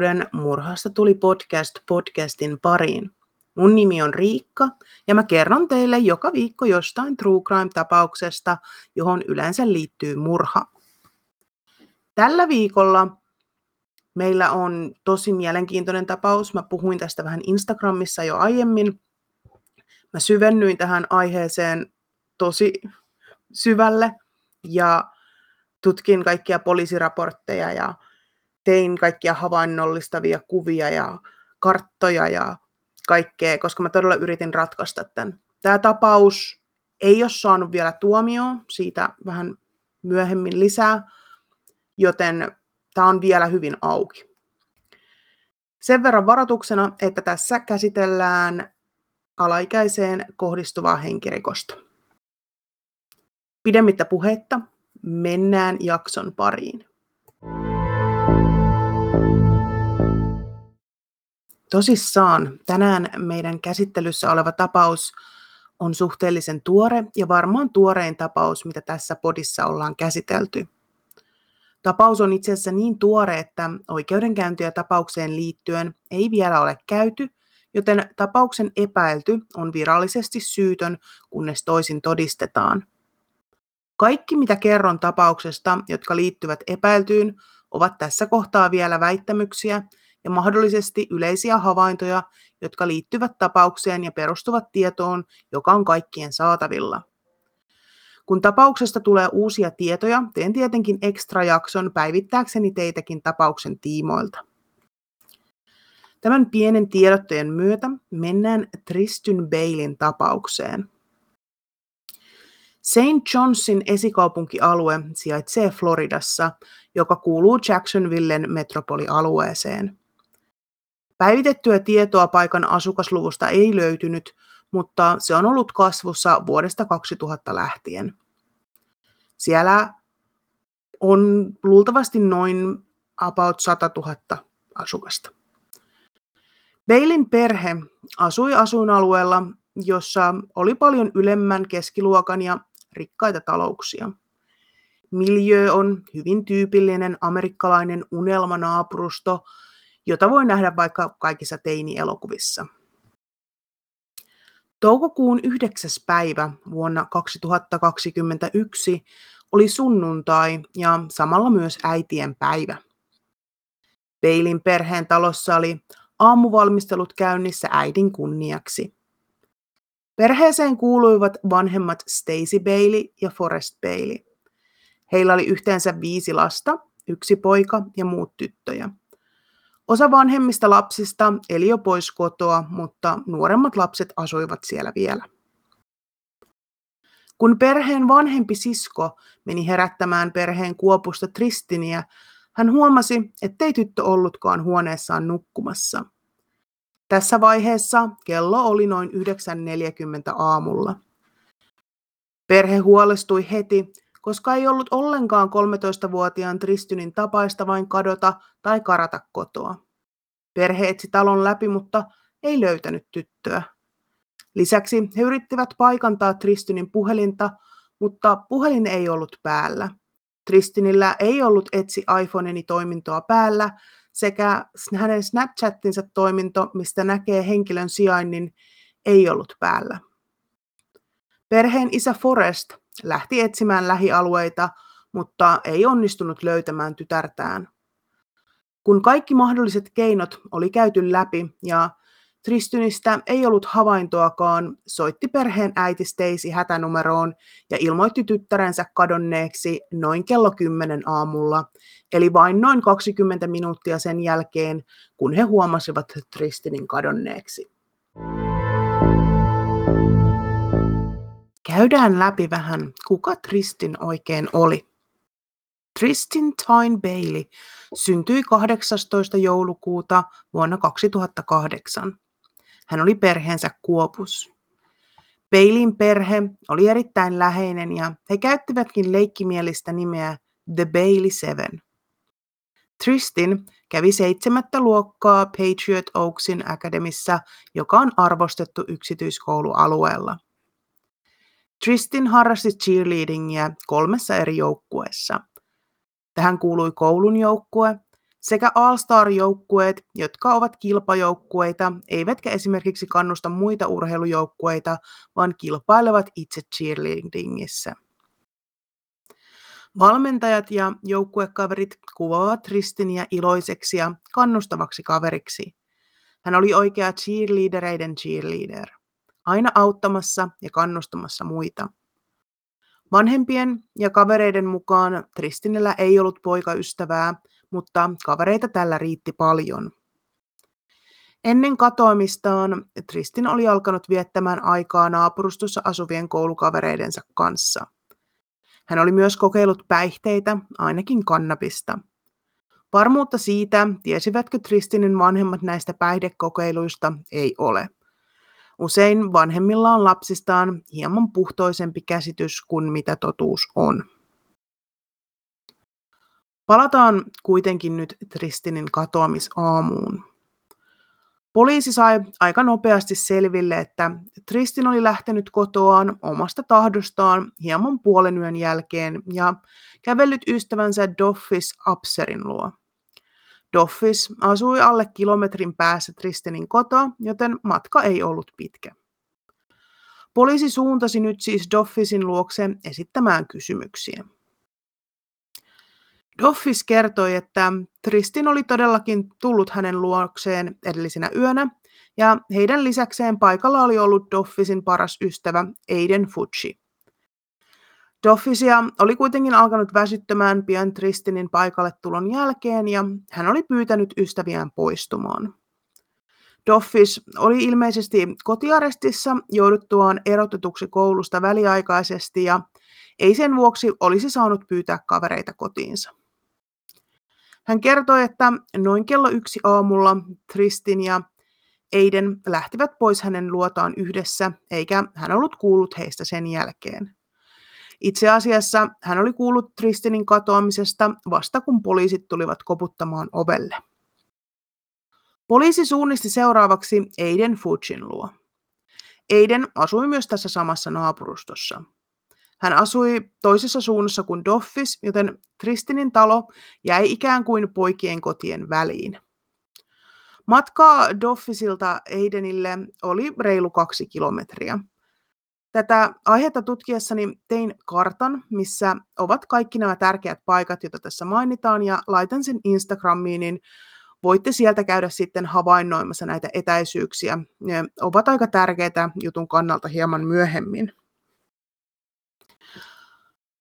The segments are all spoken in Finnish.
Uuden Murhasta tuli podcast podcastin pariin. Mun nimi on Riikka ja mä kerron teille joka viikko jostain True Crime-tapauksesta, johon yleensä liittyy murha. Tällä viikolla meillä on tosi mielenkiintoinen tapaus. Mä puhuin tästä vähän Instagramissa jo aiemmin. Mä syvennyin tähän aiheeseen tosi syvälle ja tutkin kaikkia poliisiraportteja ja tein kaikkia havainnollistavia kuvia ja karttoja ja kaikkea, koska mä todella yritin ratkaista tämän. Tämä tapaus ei ole saanut vielä tuomioon, siitä vähän myöhemmin lisää, joten tämä on vielä hyvin auki. Sen verran varoituksena, että tässä käsitellään alaikäiseen kohdistuvaa henkirikosta. Pidemmittä puhetta, mennään jakson pariin. Tosissaan, tänään meidän käsittelyssä oleva tapaus on suhteellisen tuore ja varmaan tuorein tapaus, mitä tässä podissa ollaan käsitelty. Tapaus on itse asiassa niin tuore, että oikeudenkäyntiä tapaukseen liittyen ei vielä ole käyty, joten tapauksen epäilty on virallisesti syytön, kunnes toisin todistetaan. Kaikki, mitä kerron tapauksesta, jotka liittyvät epäiltyyn, ovat tässä kohtaa vielä väittämyksiä ja mahdollisesti yleisiä havaintoja, jotka liittyvät tapaukseen ja perustuvat tietoon, joka on kaikkien saatavilla. Kun tapauksesta tulee uusia tietoja, teen tietenkin ekstra jakson päivittääkseni teitäkin tapauksen tiimoilta. Tämän pienen tiedotteen myötä mennään Tristyn Bailin tapaukseen. St. Johnsin esikaupunkialue sijaitsee Floridassa, joka kuuluu Jacksonvillen metropolialueeseen. Päivitettyä tietoa paikan asukasluvusta ei löytynyt, mutta se on ollut kasvussa vuodesta 2000 lähtien. Siellä on luultavasti noin about 100 000 asukasta. Beilin perhe asui asuinalueella, jossa oli paljon ylemmän keskiluokan ja rikkaita talouksia. Miljö on hyvin tyypillinen amerikkalainen unelmanaapurusto, jota voi nähdä vaikka kaikissa teini-elokuvissa. Toukokuun 9. päivä vuonna 2021 oli sunnuntai ja samalla myös äitien päivä. Peilin perheen talossa oli aamuvalmistelut käynnissä äidin kunniaksi. Perheeseen kuuluivat vanhemmat Stacy Bailey ja Forrest Bailey. Heillä oli yhteensä viisi lasta, yksi poika ja muut tyttöjä. Osa vanhemmista lapsista eli jo pois kotoa, mutta nuoremmat lapset asuivat siellä vielä. Kun perheen vanhempi sisko meni herättämään perheen kuopusta Tristiniä, hän huomasi, ettei tyttö ollutkaan huoneessaan nukkumassa. Tässä vaiheessa kello oli noin 9.40 aamulla. Perhe huolestui heti, koska ei ollut ollenkaan 13-vuotiaan Tristynin tapaista vain kadota tai karata kotoa. Perhe etsi talon läpi, mutta ei löytänyt tyttöä. Lisäksi he yrittivät paikantaa Tristynin puhelinta, mutta puhelin ei ollut päällä. Tristinillä ei ollut etsi iPhoneeni toimintoa päällä, sekä hänen Snapchattinsa toiminto, mistä näkee henkilön sijainnin, ei ollut päällä. Perheen isä Forrest lähti etsimään lähialueita, mutta ei onnistunut löytämään tytärtään. Kun kaikki mahdolliset keinot oli käyty läpi ja Tristynistä ei ollut havaintoakaan, soitti perheen äiti Stacy hätänumeroon ja ilmoitti tyttärensä kadonneeksi noin kello 10 aamulla, eli vain noin 20 minuuttia sen jälkeen, kun he huomasivat Tristinin kadonneeksi. Käydään läpi vähän, kuka Tristin oikein oli. Tristin Tyne Bailey syntyi 18. joulukuuta vuonna 2008. Hän oli perheensä kuopus. Baileyin perhe oli erittäin läheinen ja he käyttivätkin leikkimielistä nimeä The Bailey Seven. Tristin kävi seitsemättä luokkaa Patriot Oaksin Academissa, joka on arvostettu yksityiskoulu alueella. Tristin harrasti cheerleadingia kolmessa eri joukkueessa. Tähän kuului koulun joukkue, Sekä All-Star-joukkueet, jotka ovat kilpajoukkueita, eivätkä esimerkiksi kannusta muita urheilujoukkueita, vaan kilpailevat itse cheerleadingissä. Valmentajat ja joukkuekaverit kuvaavat Tristiniä iloiseksi ja kannustavaksi kaveriksi. Hän oli oikea cheerleadereiden cheerleader, aina auttamassa ja kannustamassa muita. Vanhempien ja kavereiden mukaan Tristinellä ei ollut poikaystävää, mutta kavereita tällä riitti paljon. Ennen katoamistaan Tristin oli alkanut viettämään aikaa naapurustossa asuvien koulukavereidensa kanssa. Hän oli myös kokeillut päihteitä, ainakin kannabista. Varmuutta siitä, tiesivätkö Tristinin vanhemmat näistä päihdekokeiluista, ei ole. Usein vanhemmilla on lapsistaan hieman puhtoisempi käsitys kuin mitä totuus on. Palataan kuitenkin nyt Tristinin katoamisaamuun. Poliisi sai aika nopeasti selville, että Tristin oli lähtenyt kotoaan omasta tahdostaan hieman puolen yön jälkeen ja kävellyt ystävänsä Doffis Abserin luo. Doffis asui alle kilometrin päässä Tristinin kotoa, joten matka ei ollut pitkä. Poliisi suuntasi nyt siis Doffisin luokse esittämään kysymyksiä. Doffis kertoi, että Tristin oli todellakin tullut hänen luokseen edellisenä yönä, ja heidän lisäkseen paikalla oli ollut Doffisin paras ystävä Aiden Fucci. Doffisia oli kuitenkin alkanut väsyttämään pian Tristinin paikalle tulon jälkeen ja hän oli pyytänyt ystäviään poistumaan. Doffis oli ilmeisesti kotiarestissa jouduttuaan erotetuksi koulusta väliaikaisesti ja ei sen vuoksi olisi saanut pyytää kavereita kotiinsa. Hän kertoi, että noin kello yksi aamulla Tristin ja Aiden lähtivät pois hänen luotaan yhdessä, eikä hän ollut kuullut heistä sen jälkeen. Itse asiassa hän oli kuullut Tristinin katoamisesta vasta kun poliisit tulivat koputtamaan ovelle. Poliisi suunnisti seuraavaksi Aiden Fujin luo. Aiden asui myös tässä samassa naapurustossa. Hän asui toisessa suunnassa kuin Doffis, joten Tristinin talo jäi ikään kuin poikien kotien väliin. Matkaa Doffisilta Aidenille oli reilu kaksi kilometriä. Tätä aihetta tutkiessani tein kartan, missä ovat kaikki nämä tärkeät paikat, joita tässä mainitaan, ja laitan sen Instagramiin, niin voitte sieltä käydä sitten havainnoimassa näitä etäisyyksiä. Ne ovat aika tärkeitä jutun kannalta hieman myöhemmin.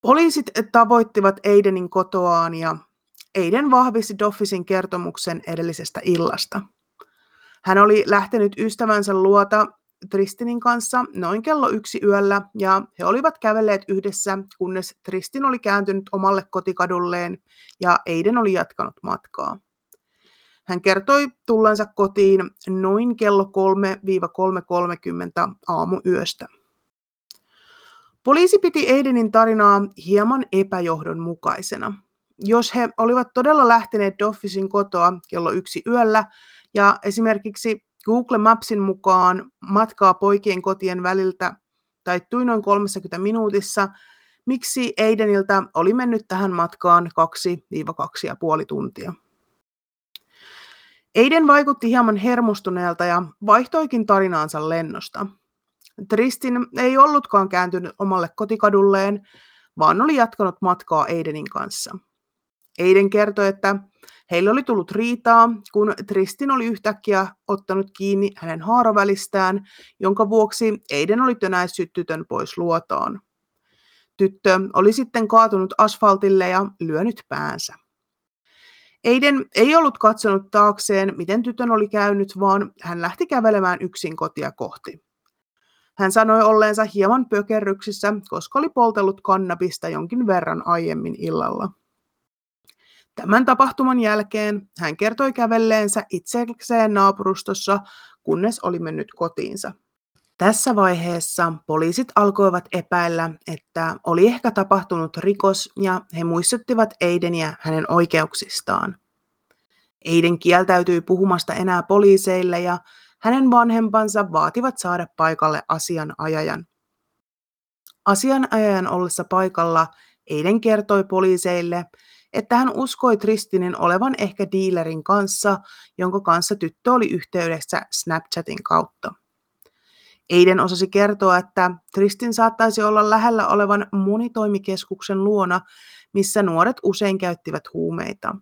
Poliisit tavoittivat Aidenin kotoaan ja Aiden vahvisti Doffisin kertomuksen edellisestä illasta. Hän oli lähtenyt ystävänsä luota Tristinin kanssa noin kello yksi yöllä ja he olivat kävelleet yhdessä, kunnes Tristin oli kääntynyt omalle kotikadulleen ja Aiden oli jatkanut matkaa. Hän kertoi tullensa kotiin noin kello 3-3.30 aamuyöstä. Poliisi piti Aidenin tarinaa hieman epäjohdonmukaisena. Jos he olivat todella lähteneet Doffisin kotoa kello yksi yöllä ja esimerkiksi Google Mapsin mukaan matkaa poikien kotien väliltä taittui noin 30 minuutissa, miksi Aidenilta oli mennyt tähän matkaan 2-2,5 tuntia. Aiden vaikutti hieman hermostuneelta ja vaihtoikin tarinaansa lennosta. Tristin ei ollutkaan kääntynyt omalle kotikadulleen, vaan oli jatkanut matkaa Aidenin kanssa. Aiden kertoi, että heillä oli tullut riitaa, kun Tristin oli yhtäkkiä ottanut kiinni hänen haaravälistään, jonka vuoksi Aiden oli tönäissyt tytön pois luotaan. Tyttö oli sitten kaatunut asfaltille ja lyönyt päänsä. Aiden ei ollut katsonut taakseen, miten tytön oli käynyt, vaan hän lähti kävelemään yksin kotia kohti. Hän sanoi olleensa hieman pökerryksissä, koska oli poltellut kannabista jonkin verran aiemmin illalla. Tämän tapahtuman jälkeen hän kertoi kävelleensä itsekseen naapurustossa, kunnes oli mennyt kotiinsa. Tässä vaiheessa poliisit alkoivat epäillä, että oli ehkä tapahtunut rikos ja he muistuttivat Eideniä hänen oikeuksistaan. Eiden kieltäytyi puhumasta enää poliiseille ja hänen vanhempansa vaativat saada paikalle asianajajan. Asianajajan ollessa paikalla Eiden kertoi poliiseille, että hän uskoi Tristinin olevan ehkä dealerin kanssa, jonka kanssa tyttö oli yhteydessä Snapchatin kautta. Eiden osasi kertoa, että Tristin saattaisi olla lähellä olevan monitoimikeskuksen luona, missä nuoret usein käyttivät huumeita.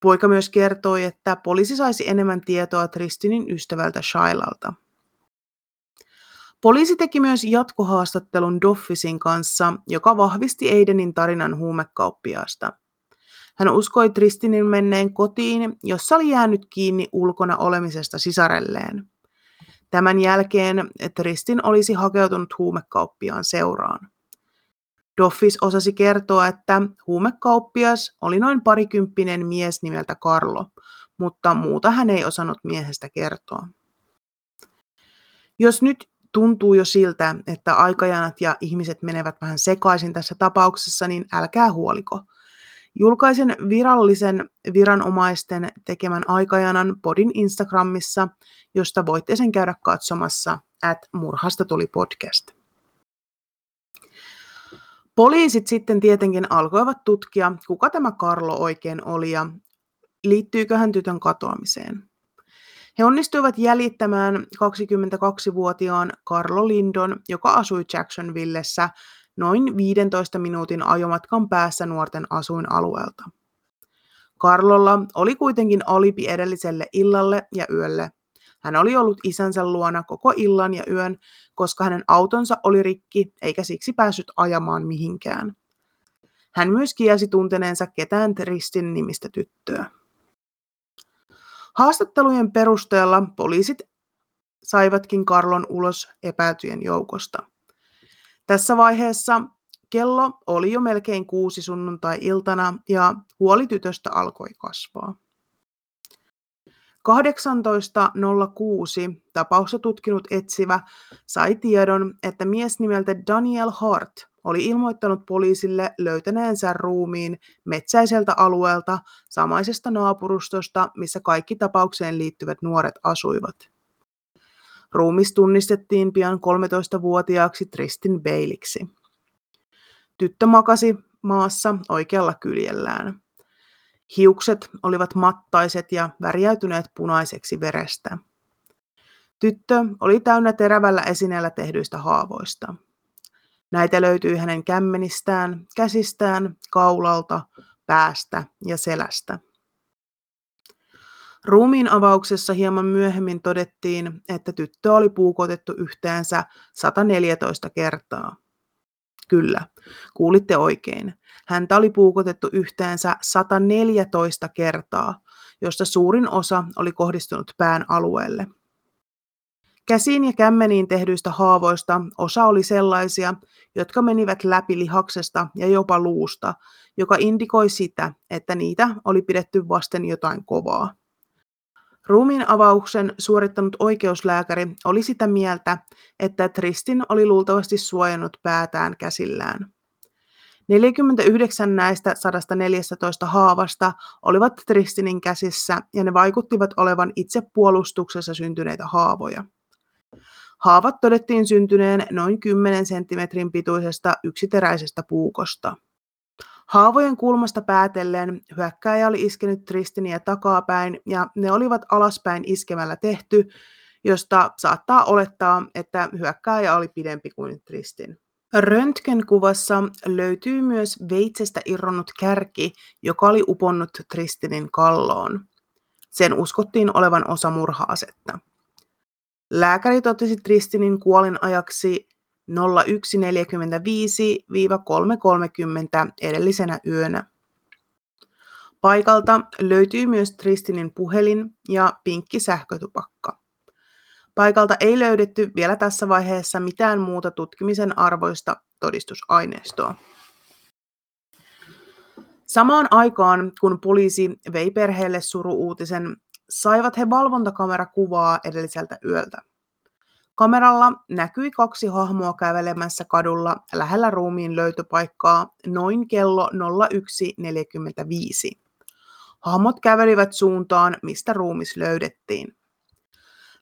Poika myös kertoi, että poliisi saisi enemmän tietoa Tristinin ystävältä Shailalta. Poliisi teki myös jatkohaastattelun Doffisin kanssa, joka vahvisti Aidenin tarinan huumekauppiaasta. Hän uskoi Tristinin menneen kotiin, jossa oli jäänyt kiinni ulkona olemisesta sisarelleen. Tämän jälkeen Tristin olisi hakeutunut huumekauppiaan seuraan. Doffis osasi kertoa, että huumekauppias oli noin parikymppinen mies nimeltä Carlo, mutta muuta hän ei osannut miehestä kertoa. Jos nyt tuntuu jo siltä, että aikajanat ja ihmiset menevät vähän sekaisin tässä tapauksessa, niin älkää huoliko. Julkaisen virallisen viranomaisten tekemän aikajanan podin Instagramissa, josta voitte sen käydä katsomassa, at murhasta tuli podcast. Poliisit sitten tietenkin alkoivat tutkia, kuka tämä Karlo oikein oli ja liittyykö hän tytön katoamiseen. He onnistuivat jäljittämään 22-vuotiaan Carlo Lindon, joka asui Jacksonvillessä noin 15 minuutin ajomatkan päässä nuorten asuinalueelta. Karlolla oli kuitenkin alibi edelliselle illalle ja yölle. Hän oli ollut isänsä luona koko illan ja yön, koska hänen autonsa oli rikki eikä siksi päässyt ajamaan mihinkään. Hän myös kielsi tunteneensa ketään Tristin nimistä tyttöä. Haastattelujen perusteella poliisit saivatkin Karlon ulos epäiltyjen joukosta. Tässä vaiheessa kello oli jo melkein kuusi sunnuntai-iltana ja huoli tytöstä alkoi kasvaa. 18.06 tapausta tutkinut etsivä sai tiedon, että mies nimeltä Daniel Hart oli ilmoittanut poliisille löytäneensä ruumiin metsäiseltä alueelta samaisesta naapurustosta, missä kaikki tapaukseen liittyvät nuoret asuivat. Ruumis tunnistettiin pian 13-vuotiaaksi Tristin Beiliksi. Tyttö makasi maassa oikealla kyljellään. Hiukset olivat mattaiset ja värjäytyneet punaiseksi verestä. Tyttö oli täynnä terävällä esineellä tehdyistä haavoista. Näitä löytyi hänen kämmenistään, käsistään, kaulalta, päästä ja selästä. Ruumiin avauksessa hieman myöhemmin todettiin, että tyttö oli puukotettu yhteensä 114 kertaa. Kyllä, kuulitte oikein. Häntä oli puukotettu yhteensä 114 kertaa, josta suurin osa oli kohdistunut pään alueelle. Käsiin ja kämmeniin tehdyistä haavoista osa oli sellaisia, jotka menivät läpi lihaksesta ja jopa luusta, joka indikoi sitä, että niitä oli pidetty vasten jotain kovaa. Ruumiin avauksen suorittanut oikeuslääkäri oli sitä mieltä, että Tristin oli luultavasti suojannut päätään käsillään. 49 näistä 114 haavasta olivat Tristinin käsissä ja ne vaikuttivat olevan itse puolustuksessa syntyneitä haavoja. Haavat todettiin syntyneen noin 10 senttimetrin pituisesta yksiteräisestä puukosta. Haavojen kulmasta päätellen hyökkääjä oli iskenyt Tristiniä takapäin ja ne olivat alaspäin iskemällä tehty, josta saattaa olettaa, että hyökkääjä oli pidempi kuin Tristin. Röntgenkuvassa löytyy myös veitsestä irronnut kärki, joka oli uponnut Tristinin kalloon. Sen uskottiin olevan osa murhaasetta. Lääkäri totesi Tristinin kuolinajaksi 01.45-3.30 edellisenä yönä. Paikalta löytyy myös Tristinin puhelin ja pinkki sähkötupakka. Paikalta ei löydetty vielä tässä vaiheessa mitään muuta tutkimisen arvoista todistusaineistoa. Samaan aikaan, kun poliisi vei perheelle suru-uutisen, saivat he valvontakamerakuvaa edelliseltä yöltä. Kameralla näkyi kaksi hahmoa kävelemässä kadulla lähellä ruumiin löytöpaikkaa noin kello 01.45. Hahmot kävelivät suuntaan, mistä ruumis löydettiin.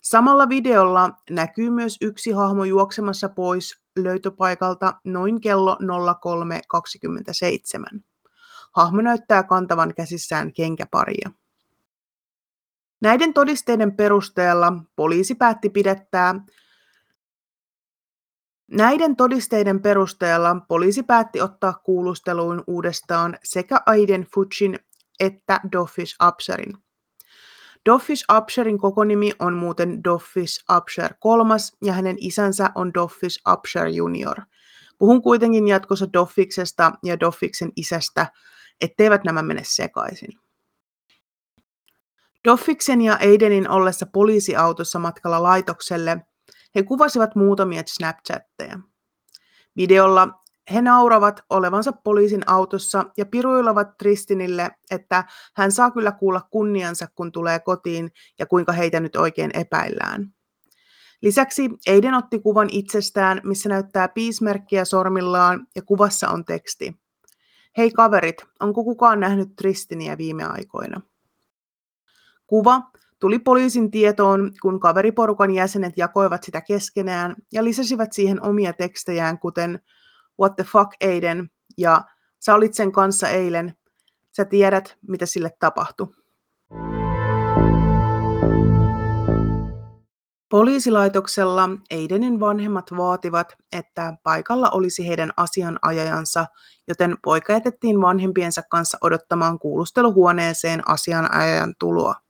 Samalla videolla näkyy myös yksi hahmo juoksemassa pois löytöpaikalta noin kello 03.27. hahmo näyttää kantavan käsissään kenkäparia. Näiden todisteiden perusteella poliisi päätti pidättää Näiden todisteiden perusteella poliisi päätti ottaa kuulusteluun uudestaan sekä Aiden Futsin että Doffish Absherin. Doffish Absherin koko nimi on muuten Doffish Absher kolmas ja hänen isänsä on Doffish Absher junior. Puhun kuitenkin jatkossa Doffiksesta ja Doffiksen isästä, etteivät nämä mene sekaisin. Doffiksen ja Aidenin ollessa poliisiautossa matkalla laitokselle he kuvasivat muutamia Snapchatteja. Videolla he nauravat olevansa poliisin autossa ja piruilevat Tristinille, että hän saa kyllä kuulla kunniansa, kun tulee kotiin ja kuinka heitä nyt oikein epäillään. Lisäksi Eiden otti kuvan itsestään, missä näyttää piismerkkiä sormillaan ja kuvassa on teksti. Hei kaverit, onko kukaan nähnyt Tristiniä viime aikoina? Kuva tuli poliisin tietoon, kun kaveriporukan jäsenet jakoivat sitä keskenään ja lisäsivät siihen omia tekstejään, kuten What the fuck Aiden ja Sä olit sen kanssa eilen, sä tiedät, mitä sille tapahtui. Poliisilaitoksella Aidenin vanhemmat vaativat, että paikalla olisi heidän asianajajansa, joten poika jätettiin vanhempiensa kanssa odottamaan kuulusteluhuoneeseen asianajajan tuloa.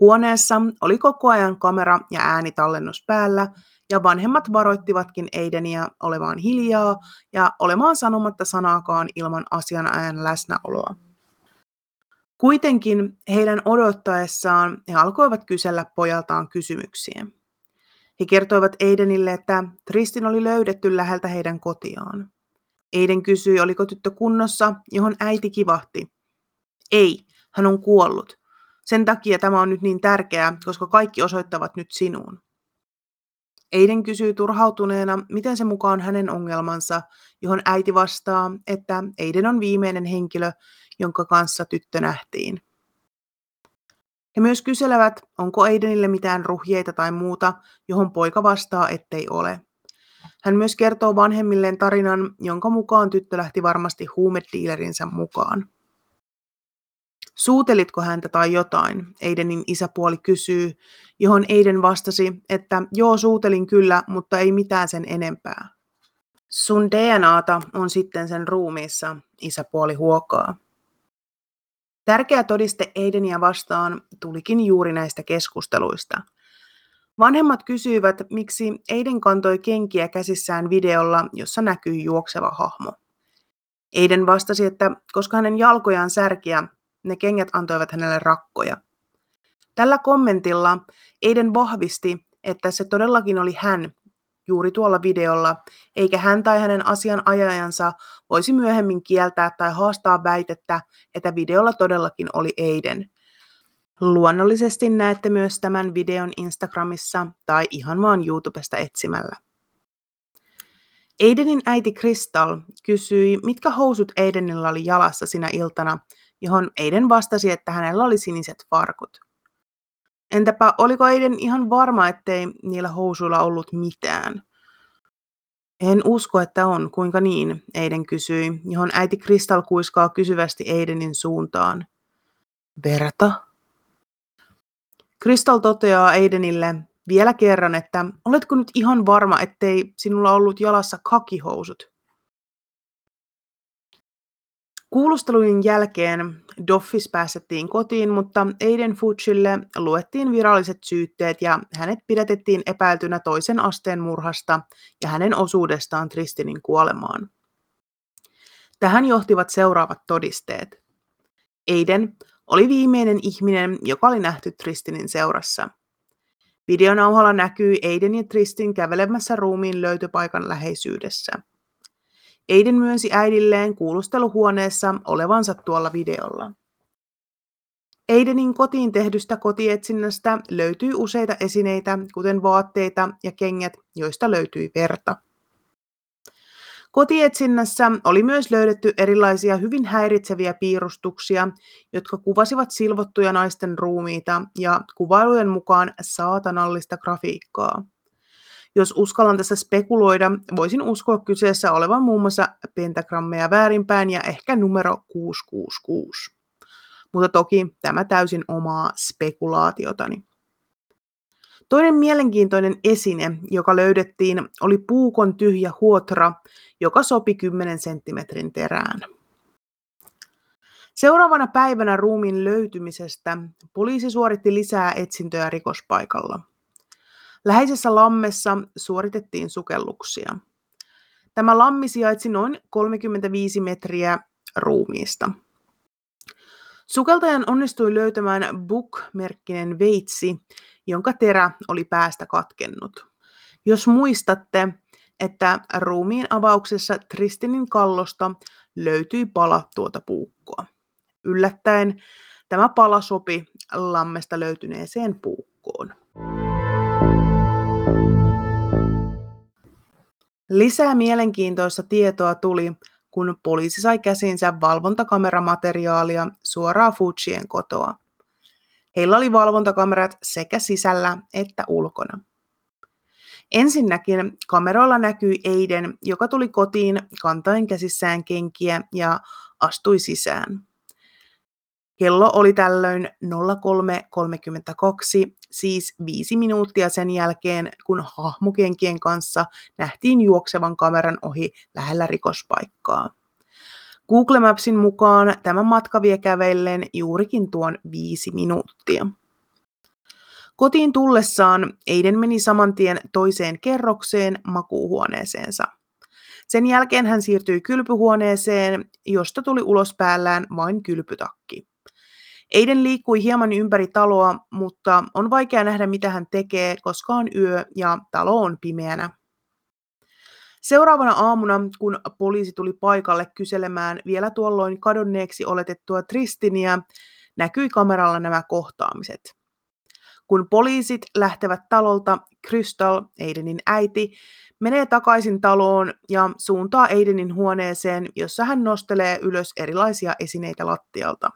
Huoneessa oli koko ajan kamera- ja äänitallennus päällä, ja vanhemmat varoittivatkin Aidenia olemaan hiljaa ja olemaan sanomatta sanaakaan ilman asianajan läsnäoloa. Kuitenkin heidän odottaessaan he alkoivat kysellä pojaltaan kysymyksiä. He kertoivat Aidenille, että Tristin oli löydetty läheltä heidän kotiaan. Aiden kysyi, oliko tyttö kunnossa, johon äiti kivahti. Ei, hän on kuollut. Sen takia tämä on nyt niin tärkeää, koska kaikki osoittavat nyt sinuun. Eiden kysyy turhautuneena, miten se mukaan hänen ongelmansa, johon äiti vastaa, että Eiden on viimeinen henkilö, jonka kanssa tyttö nähtiin. He myös kyselevät, onko Aidenille mitään ruhjeita tai muuta, johon poika vastaa, ettei ole. Hän myös kertoo vanhemmilleen tarinan, jonka mukaan tyttö lähti varmasti huumediilerinsä mukaan. Suutelitko häntä tai jotain? Eidenin isäpuoli kysyy, johon Eiden vastasi, että joo suutelin kyllä, mutta ei mitään sen enempää. Sun DNAta on sitten sen ruumiissa, isäpuoli huokaa. Tärkeä todiste Eideniä vastaan tulikin juuri näistä keskusteluista. Vanhemmat kysyivät, miksi Eiden kantoi kenkiä käsissään videolla, jossa näkyy juokseva hahmo. Eiden vastasi, että koska hänen jalkojaan särkiä, ne kengät antoivat hänelle rakkoja. Tällä kommentilla Eiden vahvisti, että se todellakin oli hän juuri tuolla videolla, eikä hän tai hänen asianajajansa voisi myöhemmin kieltää tai haastaa väitettä, että videolla todellakin oli Eiden. Luonnollisesti näette myös tämän videon Instagramissa tai ihan vaan YouTubesta etsimällä. Aidenin äiti Crystal kysyi, mitkä housut Aidenilla oli jalassa sinä iltana, johon Aiden vastasi, että hänellä oli siniset farkut. Entäpä oliko Aiden ihan varma, ettei niillä housuilla ollut mitään? En usko, että on. Kuinka niin? Aiden kysyi, johon äiti Kristal kuiskaa kysyvästi Aidenin suuntaan. Verta? Kristal toteaa Aidenille vielä kerran, että oletko nyt ihan varma, ettei sinulla ollut jalassa kakihousut? Kuulustelujen jälkeen Doffis päästettiin kotiin, mutta Aiden Fuchsille luettiin viralliset syytteet ja hänet pidätettiin epäiltynä toisen asteen murhasta ja hänen osuudestaan Tristinin kuolemaan. Tähän johtivat seuraavat todisteet. Aiden oli viimeinen ihminen, joka oli nähty Tristinin seurassa. Videonauhalla näkyy Aiden ja Tristin kävelemässä ruumiin löytöpaikan läheisyydessä – Eiden myönsi äidilleen kuulusteluhuoneessa olevansa tuolla videolla. Aidenin kotiin tehdystä kotietsinnästä löytyi useita esineitä, kuten vaatteita ja kengät, joista löytyi verta. Kotietsinnässä oli myös löydetty erilaisia hyvin häiritseviä piirustuksia, jotka kuvasivat silvottuja naisten ruumiita ja kuvailujen mukaan saatanallista grafiikkaa. Jos uskallan tässä spekuloida, voisin uskoa kyseessä olevan muun muassa pentagrammeja väärinpäin ja ehkä numero 666. Mutta toki tämä täysin omaa spekulaatiotani. Toinen mielenkiintoinen esine, joka löydettiin, oli puukon tyhjä huotra, joka sopi 10 senttimetrin terään. Seuraavana päivänä ruumiin löytymisestä poliisi suoritti lisää etsintöjä rikospaikalla. Läheisessä lammessa suoritettiin sukelluksia. Tämä lammi sijaitsi noin 35 metriä ruumiista. Sukeltajan onnistui löytämään Book-merkkinen veitsi, jonka terä oli päästä katkennut. Jos muistatte, että ruumiin avauksessa Tristinin kallosta löytyi pala tuota puukkoa. Yllättäen tämä pala sopi lammesta löytyneeseen puukkoon. Lisää mielenkiintoista tietoa tuli, kun poliisi sai käsinsä valvontakameramateriaalia suoraan Fujien kotoa. Heillä oli valvontakamerat sekä sisällä että ulkona. Ensinnäkin kameroilla näkyi Eiden, joka tuli kotiin kantaen käsissään kenkiä ja astui sisään. Kello oli tällöin 03.32, siis viisi minuuttia sen jälkeen, kun hahmokenkien kanssa nähtiin juoksevan kameran ohi lähellä rikospaikkaa. Google Mapsin mukaan tämä matka vie kävellen juurikin tuon viisi minuuttia. Kotiin tullessaan Eiden meni saman tien toiseen kerrokseen makuuhuoneeseensa. Sen jälkeen hän siirtyi kylpyhuoneeseen, josta tuli ulos päällään vain kylpytakki. Eiden liikkui hieman ympäri taloa, mutta on vaikea nähdä mitä hän tekee, koska on yö ja talo on pimeänä. Seuraavana aamuna, kun poliisi tuli paikalle kyselemään vielä tuolloin kadonneeksi oletettua Tristinia, näkyi kameralla nämä kohtaamiset. Kun poliisit lähtevät talolta, Crystal, Aidenin äiti, menee takaisin taloon ja suuntaa Aidenin huoneeseen, jossa hän nostelee ylös erilaisia esineitä lattialta.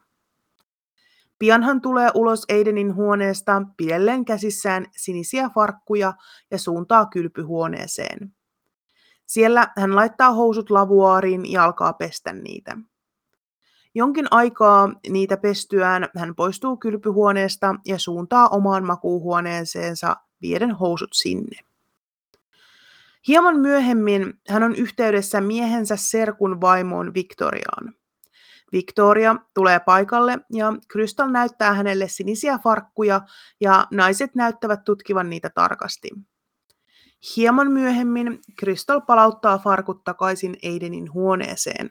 Pian tulee ulos Aidenin huoneesta pidelleen käsissään sinisiä farkkuja ja suuntaa kylpyhuoneeseen. Siellä hän laittaa housut lavuaariin ja alkaa pestä niitä. Jonkin aikaa niitä pestyään hän poistuu kylpyhuoneesta ja suuntaa omaan makuuhuoneeseensa vieden housut sinne. Hieman myöhemmin hän on yhteydessä miehensä serkun vaimoon Victoriaan. Victoria tulee paikalle ja Crystal näyttää hänelle sinisiä farkkuja ja naiset näyttävät tutkivan niitä tarkasti. Hieman myöhemmin Crystal palauttaa farkut takaisin Aidenin huoneeseen.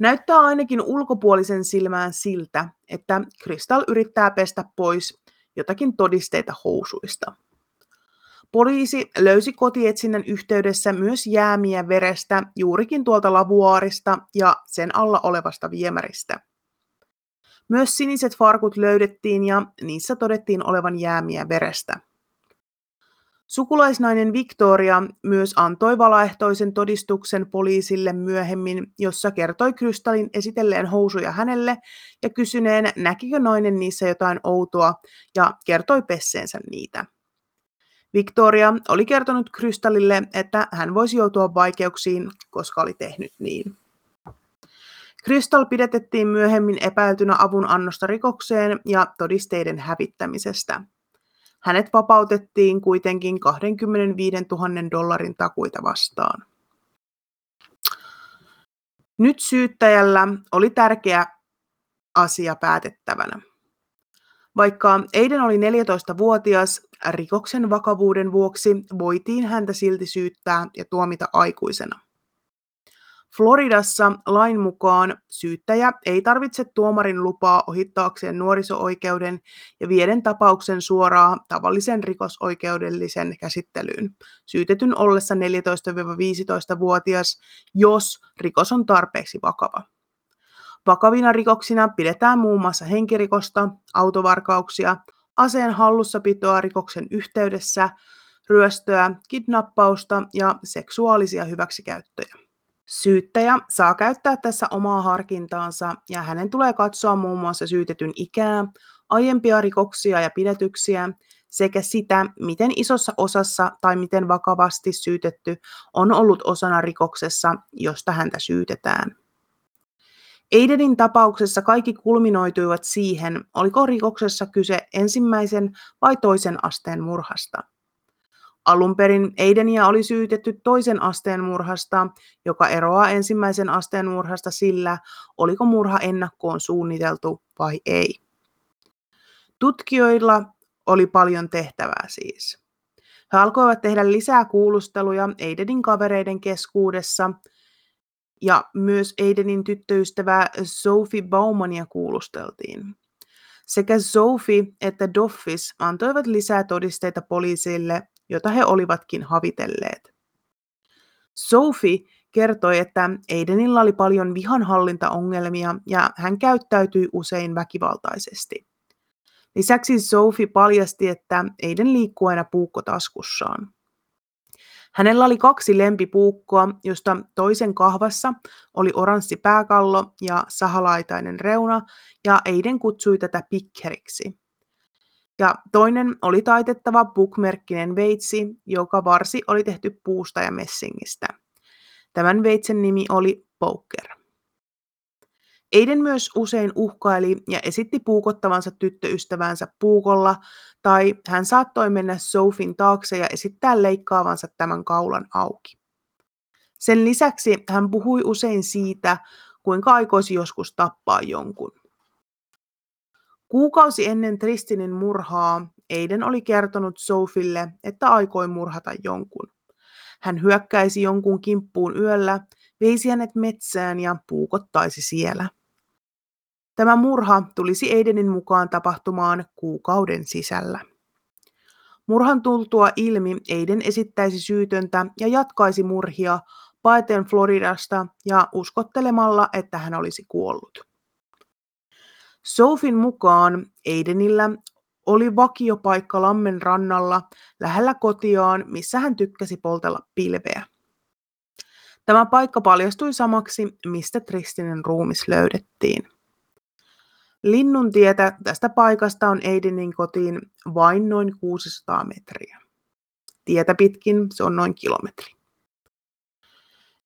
Näyttää ainakin ulkopuolisen silmään siltä, että Crystal yrittää pestä pois jotakin todisteita housuista. Poliisi löysi kotietsinnän yhteydessä myös jäämiä verestä juurikin tuolta lavuaarista ja sen alla olevasta viemäristä. Myös siniset farkut löydettiin ja niissä todettiin olevan jäämiä verestä. Sukulaisnainen Victoria myös antoi valaehtoisen todistuksen poliisille myöhemmin, jossa kertoi Krystallin esitelleen housuja hänelle ja kysyneen, näkikö nainen niissä jotain outoa, ja kertoi pesseensä niitä. Victoria oli kertonut Krystallille, että hän voisi joutua vaikeuksiin, koska oli tehnyt niin. Crystal pidetettiin myöhemmin epäiltynä avun annosta rikokseen ja todisteiden hävittämisestä. Hänet vapautettiin kuitenkin 25 000 dollarin takuita vastaan. Nyt syyttäjällä oli tärkeä asia päätettävänä. Vaikka Eiden oli 14-vuotias, rikoksen vakavuuden vuoksi voitiin häntä silti syyttää ja tuomita aikuisena. Floridassa lain mukaan syyttäjä ei tarvitse tuomarin lupaa ohittaakseen nuoriso-oikeuden ja vieden tapauksen suoraan tavallisen rikosoikeudellisen käsittelyyn syytetyn ollessa 14-15-vuotias, jos rikos on tarpeeksi vakava. Vakavina rikoksina pidetään muun muassa henkirikosta, autovarkauksia, aseen hallussapitoa rikoksen yhteydessä, ryöstöä, kidnappausta ja seksuaalisia hyväksikäyttöjä. Syyttäjä saa käyttää tässä omaa harkintaansa ja hänen tulee katsoa muun muassa syytetyn ikää, aiempia rikoksia ja pidätyksiä sekä sitä, miten isossa osassa tai miten vakavasti syytetty on ollut osana rikoksessa, josta häntä syytetään. Aidenin tapauksessa kaikki kulminoituivat siihen, oliko rikoksessa kyse ensimmäisen vai toisen asteen murhasta. Alun perin Aidenia oli syytetty toisen asteen murhasta, joka eroaa ensimmäisen asteen murhasta sillä, oliko murha ennakkoon suunniteltu vai ei. Tutkijoilla oli paljon tehtävää siis. He alkoivat tehdä lisää kuulusteluja Aidenin kavereiden keskuudessa, ja myös Aidenin tyttöystävää Sophie Baumania kuulusteltiin. Sekä Sophie että Doffis antoivat lisää todisteita poliisille, jota he olivatkin havitelleet. Sophie kertoi, että Aidenilla oli paljon vihanhallintaongelmia ja hän käyttäytyi usein väkivaltaisesti. Lisäksi Sophie paljasti, että Aiden liikkuu aina puukko taskussaan. Hänellä oli kaksi lempipuukkoa, josta toisen kahvassa oli oranssi pääkallo ja sahalaitainen reuna, ja Eiden kutsui tätä pikkeriksi. Ja toinen oli taitettava pukmerkkinen veitsi, joka varsi oli tehty puusta ja messingistä. Tämän veitsen nimi oli Poker. Eiden myös usein uhkaili ja esitti puukottavansa tyttöystävänsä puukolla, tai hän saattoi mennä Sofin taakse ja esittää leikkaavansa tämän kaulan auki. Sen lisäksi hän puhui usein siitä, kuinka aikoisi joskus tappaa jonkun. Kuukausi ennen Tristinin murhaa Eiden oli kertonut Sofille, että aikoi murhata jonkun. Hän hyökkäisi jonkun kimppuun yöllä, veisi hänet metsään ja puukottaisi siellä. Tämä murha tulisi Aidenin mukaan tapahtumaan kuukauden sisällä. Murhan tultua ilmi Aiden esittäisi syytöntä ja jatkaisi murhia paeten Floridasta ja uskottelemalla, että hän olisi kuollut. Sofin mukaan Aidenillä oli vakiopaikka lammen rannalla lähellä kotiaan, missä hän tykkäsi poltella pilveä. Tämä paikka paljastui samaksi, mistä Tristinin ruumis löydettiin. Linnuntietä tästä paikasta on Aidenin kotiin vain noin 600 metriä. Tietä pitkin se on noin kilometri.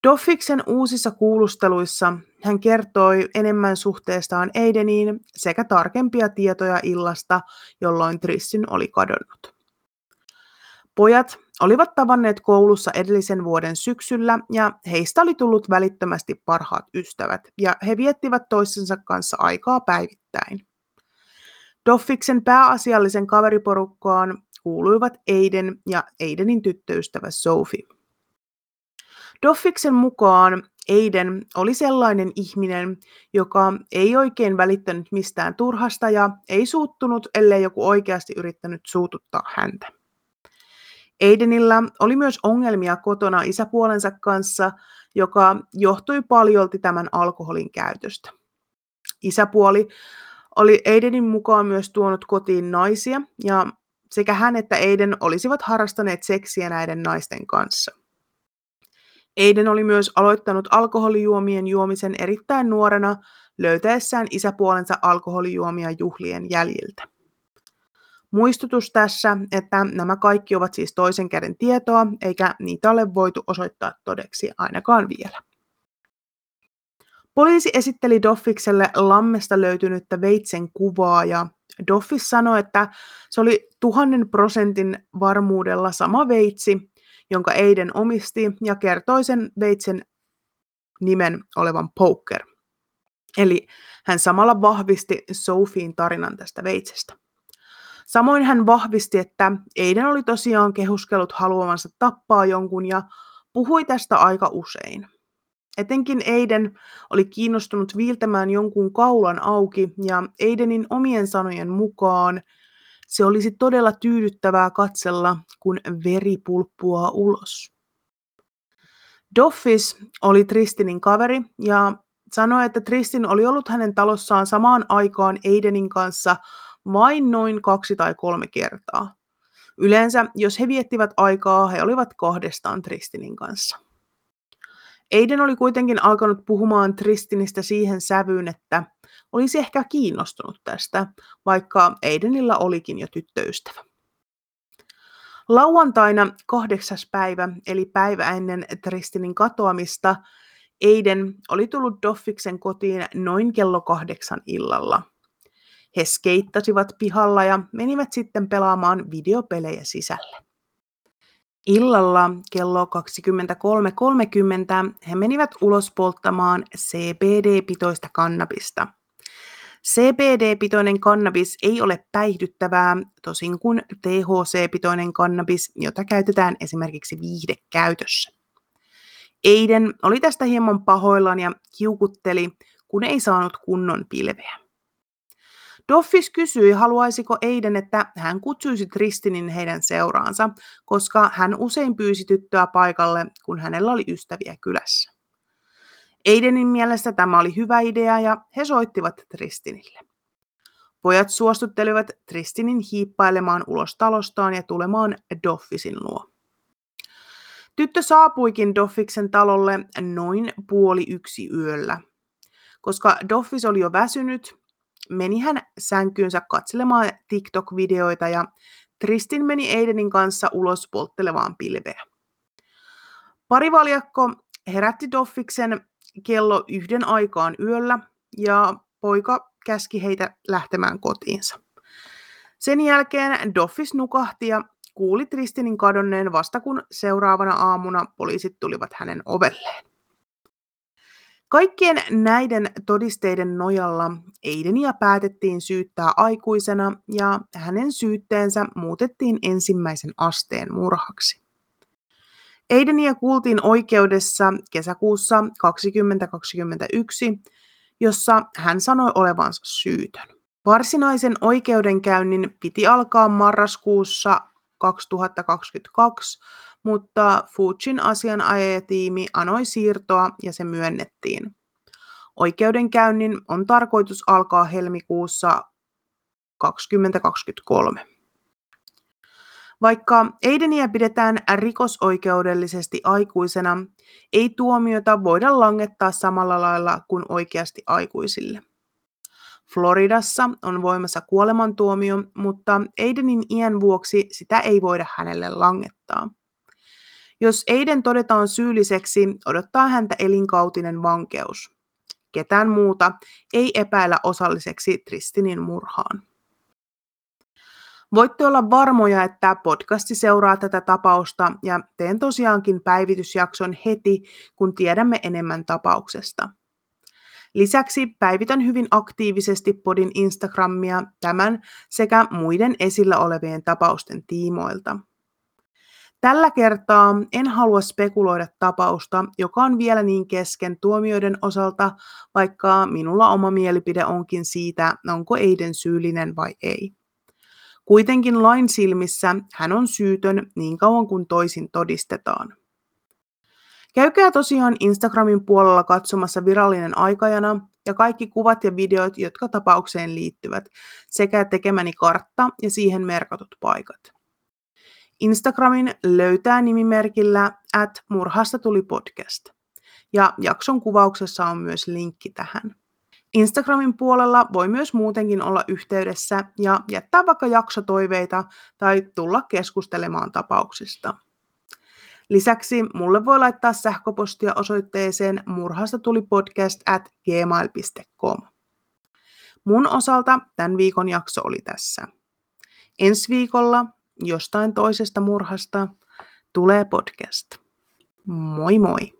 Doffiksen uusissa kuulusteluissa hän kertoi enemmän suhteestaan Aideniin sekä tarkempia tietoja illasta, jolloin Trissin oli kadonnut. Pojat olivat tavanneet koulussa edellisen vuoden syksyllä ja heistä oli tullut välittömästi parhaat ystävät ja he viettivät toisensa kanssa aikaa päivittäin. Doffiksen pääasiallisen kaveriporukkaan kuuluivat Aiden ja Aidenin tyttöystävä Sophie. Doffiksen mukaan Aiden oli sellainen ihminen, joka ei oikein välittänyt mistään turhasta ja ei suuttunut, ellei joku oikeasti yrittänyt suututtaa häntä. Aidenilla oli myös ongelmia kotona isäpuolensa kanssa, joka johtui paljolti tämän alkoholin käytöstä. Isäpuoli oli Aidenin mukaan myös tuonut kotiin naisia, ja sekä hän että Aiden olisivat harrastaneet seksiä näiden naisten kanssa. Aiden oli myös aloittanut alkoholijuomien juomisen erittäin nuorena, löytäessään isäpuolensa alkoholijuomia juhlien jäljiltä. Muistutus tässä, että nämä kaikki ovat siis toisen käden tietoa, eikä niitä ole voitu osoittaa todeksi ainakaan vielä. Poliisi esitteli Doffikselle lammesta löytynyttä veitsen kuvaa ja Doffis sanoi, että se oli tuhannen prosentin varmuudella sama veitsi, jonka Eiden omisti ja kertoi sen veitsen nimen olevan Poker. Eli hän samalla vahvisti Sofiin tarinan tästä veitsestä. Samoin hän vahvisti, että Eiden oli tosiaan kehuskellut haluavansa tappaa jonkun ja puhui tästä aika usein. Etenkin Eiden oli kiinnostunut viiltämään jonkun kaulan auki ja Eidenin omien sanojen mukaan se olisi todella tyydyttävää katsella, kun veri pulppuaa ulos. Doffis oli Tristinin kaveri ja sanoi, että Tristin oli ollut hänen talossaan samaan aikaan Aidenin kanssa vain noin kaksi tai kolme kertaa. Yleensä, jos he viettivät aikaa, he olivat kahdestaan Tristinin kanssa. Aiden oli kuitenkin alkanut puhumaan Tristinistä siihen sävyyn, että olisi ehkä kiinnostunut tästä, vaikka Aidenilla olikin jo tyttöystävä. Lauantaina kahdeksas päivä, eli päivä ennen Tristinin katoamista, Eiden oli tullut Doffiksen kotiin noin kello kahdeksan illalla. He skeittasivat pihalla ja menivät sitten pelaamaan videopelejä sisälle. Illalla kello 23.30 he menivät ulos polttamaan CBD-pitoista kannabista. CBD-pitoinen kannabis ei ole päihdyttävää, tosin kuin THC-pitoinen kannabis, jota käytetään esimerkiksi viihdekäytössä. Eiden oli tästä hieman pahoillaan ja kiukutteli, kun ei saanut kunnon pilveä. Doffis kysyi, haluaisiko Eiden, että hän kutsuisi Tristinin heidän seuraansa, koska hän usein pyysi tyttöä paikalle, kun hänellä oli ystäviä kylässä. Aidenin mielestä tämä oli hyvä idea ja he soittivat Tristinille. Pojat suostuttelivat Tristinin hiippailemaan ulos talostaan ja tulemaan Doffisin luo. Tyttö saapuikin Doffiksen talolle noin puoli yksi yöllä. Koska Doffis oli jo väsynyt, meni hän sänkyynsä katselemaan TikTok-videoita ja Tristin meni Aidenin kanssa ulos polttelemaan pilveä. Parivaljakko herätti Doffiksen kello yhden aikaan yöllä ja poika käski heitä lähtemään kotiinsa. Sen jälkeen Doffis nukahti ja kuuli Tristinin kadonneen vasta kun seuraavana aamuna poliisit tulivat hänen ovelleen. Kaikkien näiden todisteiden nojalla Eidenia päätettiin syyttää aikuisena ja hänen syytteensä muutettiin ensimmäisen asteen murhaksi. Eideniä kuultiin oikeudessa kesäkuussa 2021, jossa hän sanoi olevansa syytön. Varsinaisen oikeudenkäynnin piti alkaa marraskuussa 2022, mutta Fujin asianajajatiimi anoi siirtoa ja se myönnettiin. Oikeudenkäynnin on tarkoitus alkaa helmikuussa 2023. Vaikka Eideniä pidetään rikosoikeudellisesti aikuisena, ei tuomiota voida langettaa samalla lailla kuin oikeasti aikuisille. Floridassa on voimassa kuolemantuomio, mutta Aidenin iän vuoksi sitä ei voida hänelle langettaa. Jos Aiden todetaan syylliseksi, odottaa häntä elinkautinen vankeus. Ketään muuta ei epäillä osalliseksi Tristinin murhaan. Voitte olla varmoja, että podcasti seuraa tätä tapausta ja teen tosiaankin päivitysjakson heti, kun tiedämme enemmän tapauksesta. Lisäksi päivitän hyvin aktiivisesti podin Instagramia tämän sekä muiden esillä olevien tapausten tiimoilta. Tällä kertaa en halua spekuloida tapausta, joka on vielä niin kesken tuomioiden osalta, vaikka minulla oma mielipide onkin siitä, onko Eiden syyllinen vai ei. Kuitenkin lain silmissä hän on syytön niin kauan kuin toisin todistetaan. Käykää tosiaan Instagramin puolella katsomassa virallinen aikajana ja kaikki kuvat ja videot, jotka tapaukseen liittyvät, sekä tekemäni kartta ja siihen merkatut paikat. Instagramin löytää nimimerkillä at murhasta tuli podcast. Ja jakson kuvauksessa on myös linkki tähän. Instagramin puolella voi myös muutenkin olla yhteydessä ja jättää vaikka jaksotoiveita tai tulla keskustelemaan tapauksista. Lisäksi mulle voi laittaa sähköpostia osoitteeseen murhasta tuli podcast at gmail.com. Mun osalta tämän viikon jakso oli tässä. Ensi viikolla jostain toisesta murhasta tulee podcast. Moi moi!